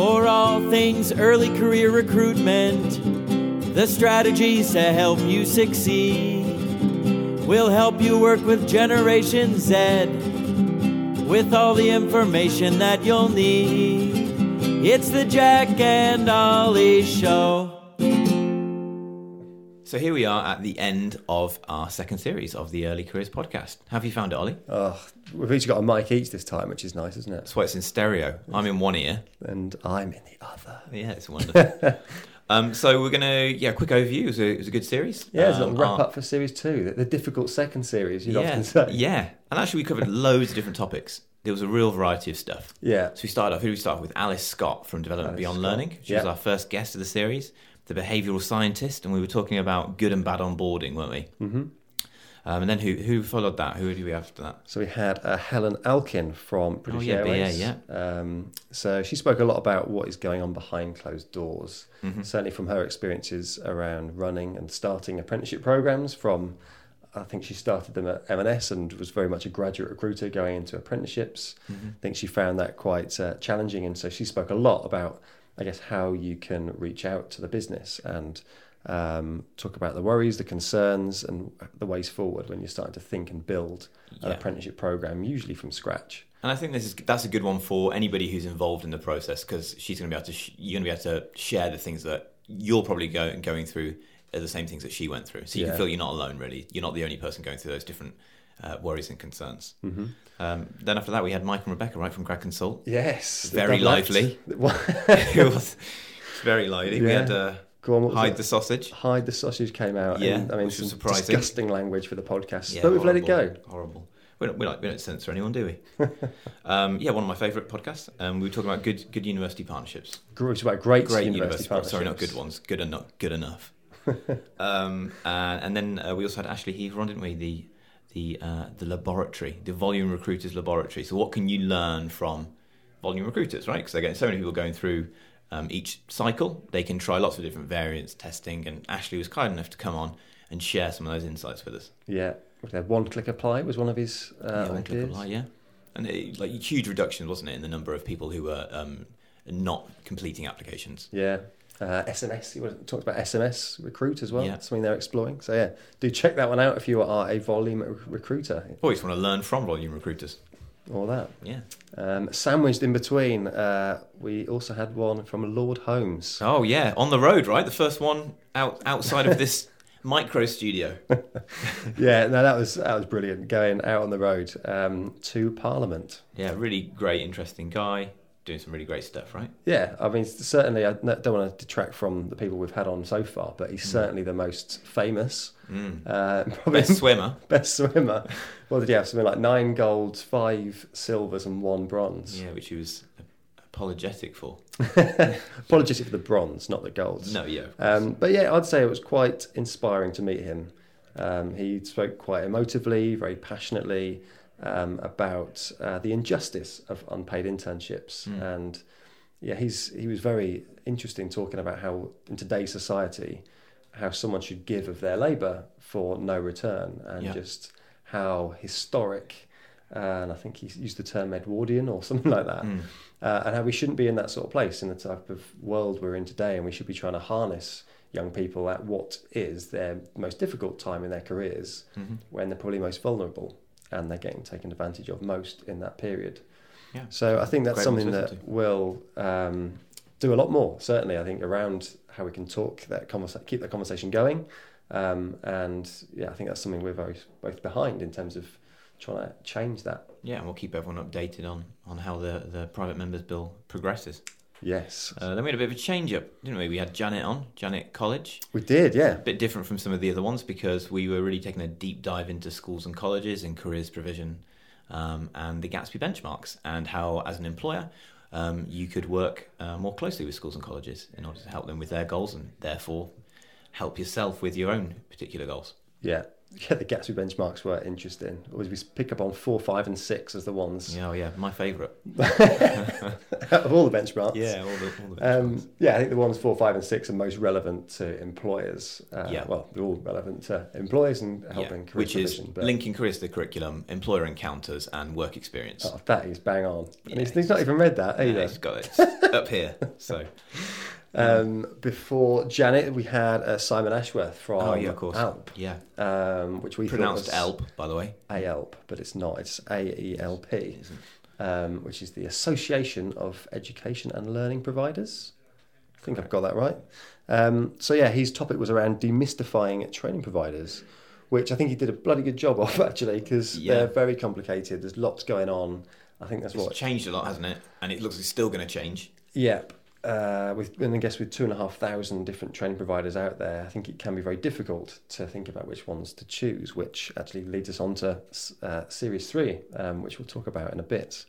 For all things early career recruitment, the strategies to help you succeed. We'll help you work with Generation Z with all the information that you'll need. It's the Jack and Ollie Show. So here we are at the end of our second series of the Early Careers podcast. Have you found it, Ollie? Oh, we've each got a mic each this time, which is nice, isn't it? That's why it's in stereo. I'm in one ear. And I'm in the other. Yeah, it's wonderful. um, so we're gonna yeah, quick overview. It was a, it was a good series. Yeah, it's a Um, little wrap our- up for series two, the, the difficult second series, you'd yeah, often say. yeah, and actually we covered loads of different topics. There was a real variety of stuff. Yeah. So we started off. Who did we start off with? Alice Scott from Development Alice Beyond Scott. Learning. She was our first guest of the series, the behavioural scientist, and we were talking about good and bad onboarding, weren't we? Mm-hmm. Um, and then who who followed that? Who did we have after that? So we had uh, Helen Alkin from British Oh, yeah, BA, Airways. yeah. Um, so she spoke a lot about what is going on behind closed doors, Mm-hmm. certainly from her experiences around running and starting apprenticeship programs. From I think she started them at M&S and was very much a graduate recruiter going into apprenticeships. Mm-hmm. I think she found that quite uh, challenging, and so she spoke a lot about, I guess, how you can reach out to the business and um, talk about the worries, the concerns, and the ways forward when you're starting to think and build an apprenticeship program, usually from scratch. And I think this is that's a good one for anybody who's involved in the process because she's going to be able to sh- you're going to be able to share the things that you're probably go- going through are the same things that she went through. So you Yeah. can feel you're not alone. Really, you're not the only person going through those different uh, worries and concerns. Mm-hmm. Um, then after that, we had Mike and Rebecca right from Grad Consult. Yes, Very lively. It was very lively. We had uh, Go on, hide the sausage. Hide the sausage came out. Yeah, and, I mean, which was some surprising. disgusting language for the podcast, Yeah, but we've let it go. Horrible. We don't, we, don't, we don't censor anyone, do we? um, yeah, one of my favourite podcasts. Um, we were talking about good good university partnerships. Great about great, great university, university, partnerships. sorry, not good ones, good enough, good enough. um, and, and then uh, we also had Ashley Heath on, didn't we? The the uh, the laboratory, the volume recruiters laboratory. So what can you learn from volume recruiters, right? Because they're getting so many people going through um, each cycle. They can try lots of different variants testing, and Ashley was kind enough to come on and share some of those insights with us. Yeah, one click apply was one of his uh, yeah, one click ideas. apply, yeah. And it, like huge reductions, wasn't it, in the number of people who were um, not completing applications. Yeah. Uh, SMS, he was- talked about SMS recruit as well. Yeah. Something they're exploring. So yeah, do check that one out if you are a volume rec- recruiter. Always want to learn from volume recruiters. All that. Yeah. Um, sandwiched in between, uh, we also had one from Lord Holmes. Oh yeah, on the road, right? The first one out outside of this micro studio. yeah, no, that was that was brilliant. Going out on the road um, to Parliament. Yeah, really great, interesting guy, doing some really great stuff, right? Yeah, I mean, certainly, I don't want to detract from the people we've had on so far, but Mm. he's certainly the most famous, uh, probably Best swimmer. best swimmer. What did he have? Something like nine golds, five silvers, and one bronze. Yeah, which he was apologetic for. Apologies for the bronze, not the golds. No, yeah. Um, but yeah, I'd say it was quite inspiring to meet him. Um, he spoke quite emotively, very passionately um, about uh, the injustice of unpaid internships, and yeah, he's he was very interesting talking about how in today's society, how someone should give of their labour for no return, and Yeah. just how historic. Uh, and I think he used the term Edwardian or something like that, uh, and how we shouldn't be in that sort of place in the type of world we're in today, and we should be trying to harness young people at what is their most difficult time in their careers, when they're probably most vulnerable, and they're getting taken advantage of most in that period. Yeah. So I think that's Great something that will um, do a lot more. Certainly, I think around how we can talk that conversa- keep that conversation going, um, and yeah, I think that's something we're very both behind in terms of trying to change that. Yeah, and we'll keep everyone updated on, on how the, the private members bill progresses. Yes, Uh, then we had a bit of a change up, didn't we? We had Janet on, Janet Colledge. we did. Yeah, A bit different from some of the other ones because we were really taking a deep dive into schools and colleges and careers provision um, and the Gatsby benchmarks and how, as an employer, um, you could work uh, more closely with schools and colleges in order to help them with their goals and therefore help yourself with your own particular goals. yeah. Yeah, the Gatsby benchmarks were interesting. Always we pick up on four, five, and six as the ones. Yeah, oh yeah, my favourite. of all the benchmarks. Yeah, all the, all the benchmarks. Um, yeah, I think the ones four, five, and six are most relevant to employers. Uh, Yeah. Well, they're all relevant to employers and Yeah, helping career which is but- linking careers to the curriculum, employer encounters, and work experience. Oh, that is bang on. Yeah, and he's, he's not even read that Yeah, either. it's got it up here. So Um, before Janet, we had uh, Simon Ashworth from oh yeah, of course. ALP, Yeah, um, which we pronounced was ELP, by the way. A Alp, but it's not. It's A E L P, um, which is the Association of Education and Learning Providers. I think I've got that right. Um, so yeah, his topic was around demystifying training providers, which I think he did a bloody good job of actually, because Yeah. they're very complicated. There's lots going on. I think that's It's what changed a lot, hasn't it? And it looks like it's still going to change. Yep. Uh, with and I guess with two and a half thousand different training providers out there, I think it can be very difficult to think about which ones to choose. Which actually leads us on to uh, series three, um, which we'll talk about in a bit.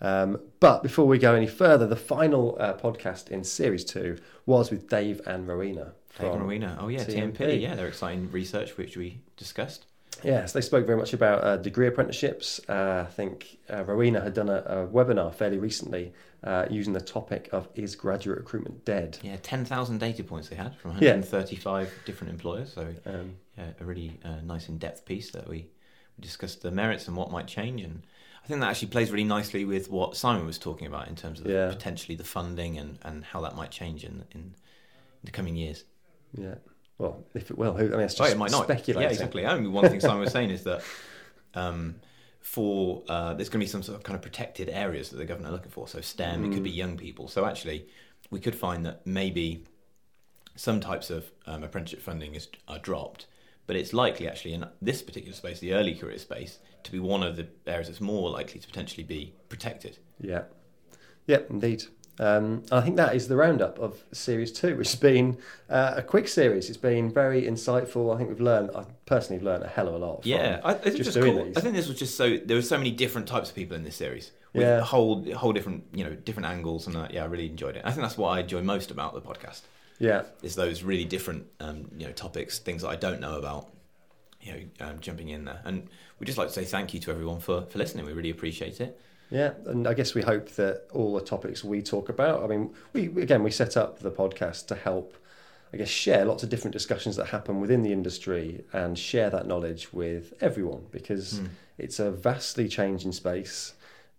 Um, but before we go any further, the final uh, podcast in series two was with Dave and Rowena. Dave and Rowena. Oh yeah, TMP. TMP. Yeah, they're exciting research which we discussed. Yes, they spoke very much about uh, degree apprenticeships. Uh, I think uh, Rowena had done a, a webinar fairly recently uh, using the topic of is graduate recruitment dead? Yeah, ten thousand data points they had from Yeah. 135 different employers. So Um, yeah, a really uh, nice in-depth piece that we, we discussed the merits and what might change and. I think that actually plays really nicely with what Simon was talking about in terms of the, potentially the funding and, and how that might change in, in the coming years. Yeah. Well, if it will, I mean, it's Oh, it might not. speculating. Yeah, exactly. I mean, one thing Simon was saying is that um, for uh, there's going to be some sort of kind of protected areas that the government are looking for. So STEM, it could be young people. So actually, we could find that maybe some types of um, apprenticeship funding is are dropped, but it's likely actually in this particular space, the early career space, to be one of the areas that's more likely to potentially be protected. Yeah. Yeah, indeed. Um, I think that is the roundup of series two, which has been uh, a quick series. It's been very insightful. I think we've learned, I personally have learned a hell of a lot. From Yeah, I, I think just cool. these. I think this was just so there were so many different types of people in this series with Yeah. whole whole different you know different angles and uh, yeah, I really enjoyed it. I think that's what I enjoy most about the podcast yeah, is those really different um, you know topics, things that I don't know about, you know, um, jumping in there. And we'd just like to say thank you to everyone for for listening. We really appreciate it. Yeah. And I guess we hope that all the topics we talk about, I mean, we again, we set up the podcast to help, I guess, share lots of different discussions that happen within the industry and share that knowledge with everyone because Hmm. it's a vastly changing space.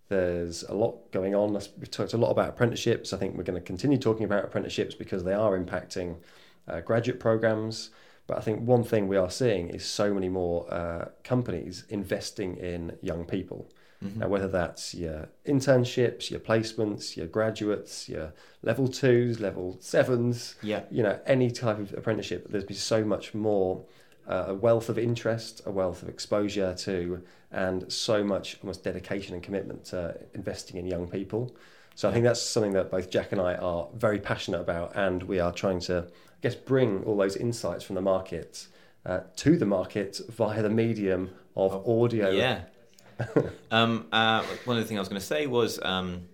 There's a lot going on. We've talked a lot about apprenticeships. I think we're going to continue talking about apprenticeships because they are impacting uh, graduate programs. But I think one thing we are seeing is so many more uh, companies investing in young people. Mm-hmm. Now, whether that's your internships, your placements, your graduates, your level twos, level sevens, Yeah. you know, any type of apprenticeship, there's been so much more uh, a wealth of interest, a wealth of exposure to, and so much almost dedication and commitment to investing in young people. So I think that's something that both Jack and I are very passionate about, and we are trying to, I guess, bring all those insights from the market uh, to the market via the medium of audio. Yeah. Um, uh, one of the things I was going to say was um,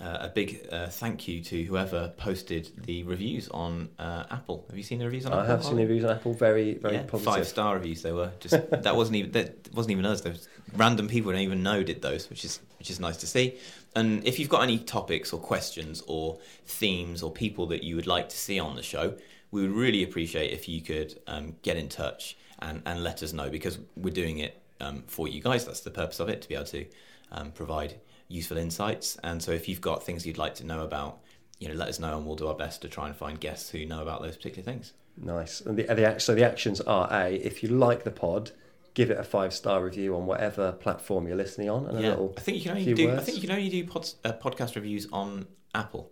uh, a big uh, thank you to whoever posted the reviews on uh, Apple. Have you seen the reviews on I Apple? I have seen Harvey? reviews on Apple, very, very yeah, positive. five star reviews. They were just that wasn't even that wasn't even us. Those random people don't even know did those, which is which is nice to see. And if you've got any topics or questions or themes or people that you would like to see on the show, we would really appreciate if you could um, get in touch and, and let us know because we're doing it um, for you guys. That's the purpose of it to be able to um, provide useful insights. And so if you've got things you'd like to know about, you know, let us know and we'll do our best to try and find guests who know about those particular things. Nice. And the, the so the actions are a if you like the pod, give it a five star review on whatever platform you're listening on, and a little I think you can only do. I think you can only do pods, uh, podcast reviews on Apple,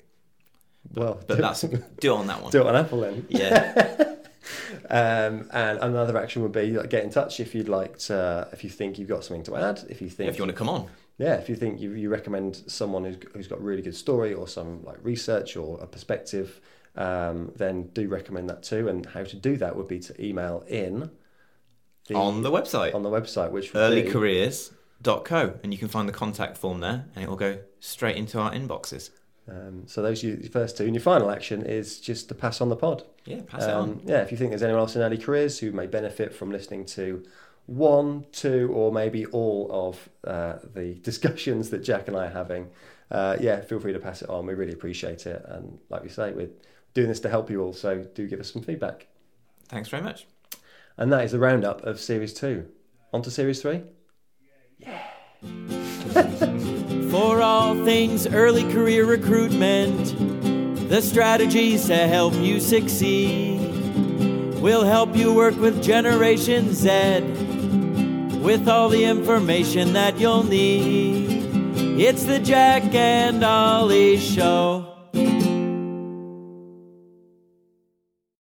well, but that's do it on that one. do it on Apple then. Yeah, Um, and another action would be like, get in touch if you'd like to, if you think you've got something to add, if you think if you want to come on, yeah, if you think you, you recommend someone who's, who's got a really good story or some like research or a perspective, um, then do recommend that too. And how to do that would be to email in the, on the website on the website, which would be- earlycareers.co, and you can find the contact form there, and it will go straight into our inboxes. Um, so those are your first two, and your final action is just to pass on the pod. Yeah, pass it on. Um, yeah, if you think there's anyone else in early careers who may benefit from listening to one, two, or maybe all of uh, the discussions that Jack and I are having, uh, yeah, feel free to pass it on. We really appreciate it. And like we say, we're doing this to help you all. So do give us some feedback. Thanks very much. And that is the roundup of Series 2. On to Series 3? For all things early career recruitment, the strategies to help you succeed. We'll help you work with Generation Z with all the information that you'll need. It's the Jack and Ollie Show.